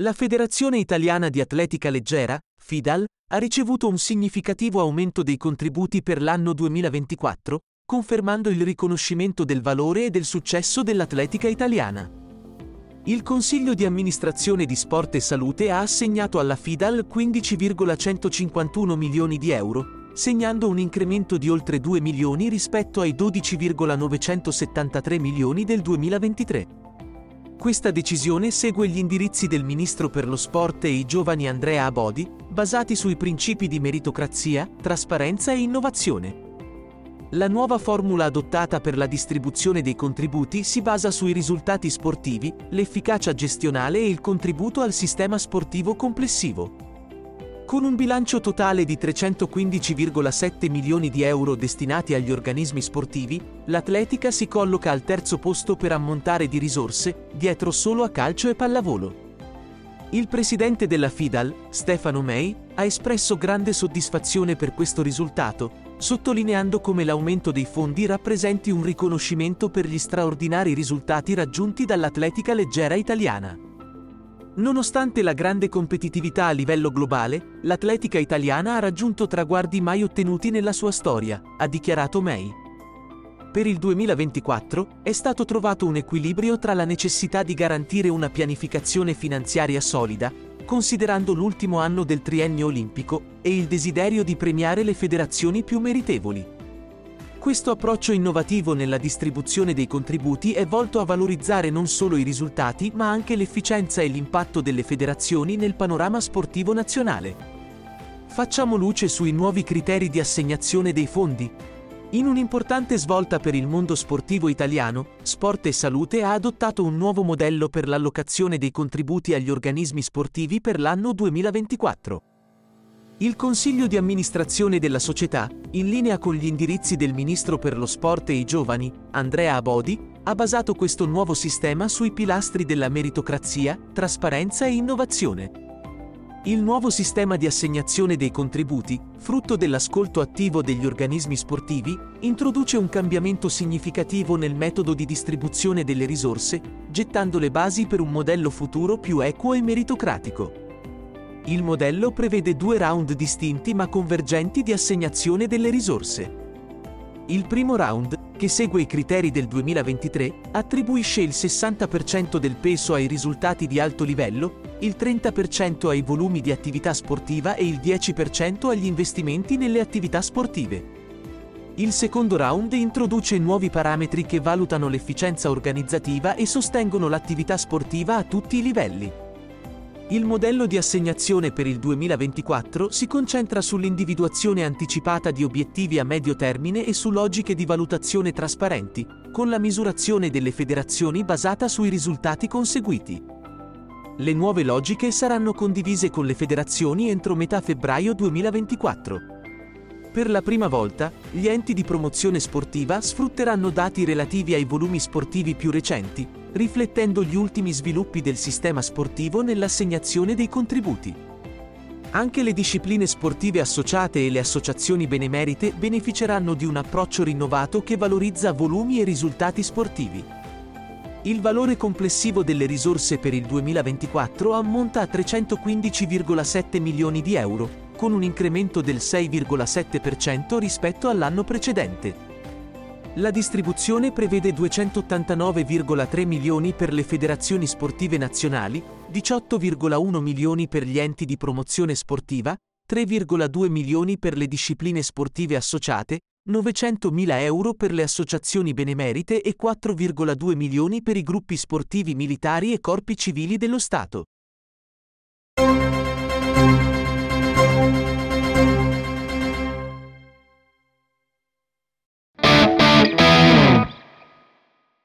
La Federazione Italiana di Atletica Leggera, FIDAL, ha ricevuto un significativo aumento dei contributi per l'anno 2024, confermando il riconoscimento del valore e del successo dell'atletica italiana. Il Consiglio di amministrazione di Sport e Salute ha assegnato alla FIDAL 15,151 milioni di euro, segnando un incremento di oltre 2 milioni rispetto ai 12,973 milioni del 2023. Questa decisione segue gli indirizzi del Ministro per lo Sport e i giovani Andrea Abodi, basati sui principi di meritocrazia, trasparenza e innovazione. La nuova formula adottata per la distribuzione dei contributi si basa sui risultati sportivi, l'efficacia gestionale e il contributo al sistema sportivo complessivo. Con un bilancio totale di 315,7 milioni di euro destinati agli organismi sportivi, l'atletica si colloca al terzo posto per ammontare di risorse, dietro solo a calcio e pallavolo. Il presidente della FIDAL, Stefano May, ha espresso grande soddisfazione per questo risultato, sottolineando come l'aumento dei fondi rappresenti un riconoscimento per gli straordinari risultati raggiunti dall'atletica leggera italiana. Nonostante la grande competitività a livello globale, l'atletica italiana ha raggiunto traguardi mai ottenuti nella sua storia, ha dichiarato May. Per il 2024 è stato trovato un equilibrio tra la necessità di garantire una pianificazione finanziaria solida, considerando l'ultimo anno del triennio olimpico, e il desiderio di premiare le federazioni più meritevoli. Questo approccio innovativo nella distribuzione dei contributi è volto a valorizzare non solo i risultati ma anche l'efficienza e l'impatto delle federazioni nel panorama sportivo nazionale. Facciamo luce sui nuovi criteri di assegnazione dei fondi. In un'importante svolta per il mondo sportivo italiano, Sport e Salute ha adottato un nuovo modello per l'allocazione dei contributi agli organismi sportivi per l'anno 2024. Il consiglio di amministrazione della società, in linea con gli indirizzi del Ministro per lo Sport e i Giovani, Andrea Abodi, ha basato questo nuovo sistema sui pilastri della meritocrazia, trasparenza e innovazione. Il nuovo sistema di assegnazione dei contributi, frutto dell'ascolto attivo degli organismi sportivi, introduce un cambiamento significativo nel metodo di distribuzione delle risorse, gettando le basi per un modello futuro più equo e meritocratico. Il modello prevede due round distinti ma convergenti di assegnazione delle risorse. Il primo round, che segue i criteri del 2023, attribuisce il 60% del peso ai risultati di alto livello, il 30% ai volumi di attività sportiva e il 10% agli investimenti nelle attività sportive. Il secondo round introduce nuovi parametri che valutano l'efficienza organizzativa e sostengono l'attività sportiva a tutti i livelli. Il modello di assegnazione per il 2024 si concentra sull'individuazione anticipata di obiettivi a medio termine e su logiche di valutazione trasparenti, con la misurazione delle federazioni basata sui risultati conseguiti. Le nuove logiche saranno condivise con le federazioni entro metà febbraio 2024. Per la prima volta, gli enti di promozione sportiva sfrutteranno dati relativi ai volumi sportivi più recenti, riflettendo gli ultimi sviluppi del sistema sportivo nell'assegnazione dei contributi. Anche le discipline sportive associate e le associazioni benemerite beneficeranno di un approccio rinnovato che valorizza volumi e risultati sportivi. Il valore complessivo delle risorse per il 2024 ammonta a 315,7 milioni di euro, con un incremento del 6,7% rispetto all'anno precedente. La distribuzione prevede 289,3 milioni per le federazioni sportive nazionali, 18,1 milioni per gli enti di promozione sportiva, 3,2 milioni per le discipline sportive associate, 900.000 euro per le associazioni benemerite e 4,2 milioni per i gruppi sportivi militari e corpi civili dello Stato.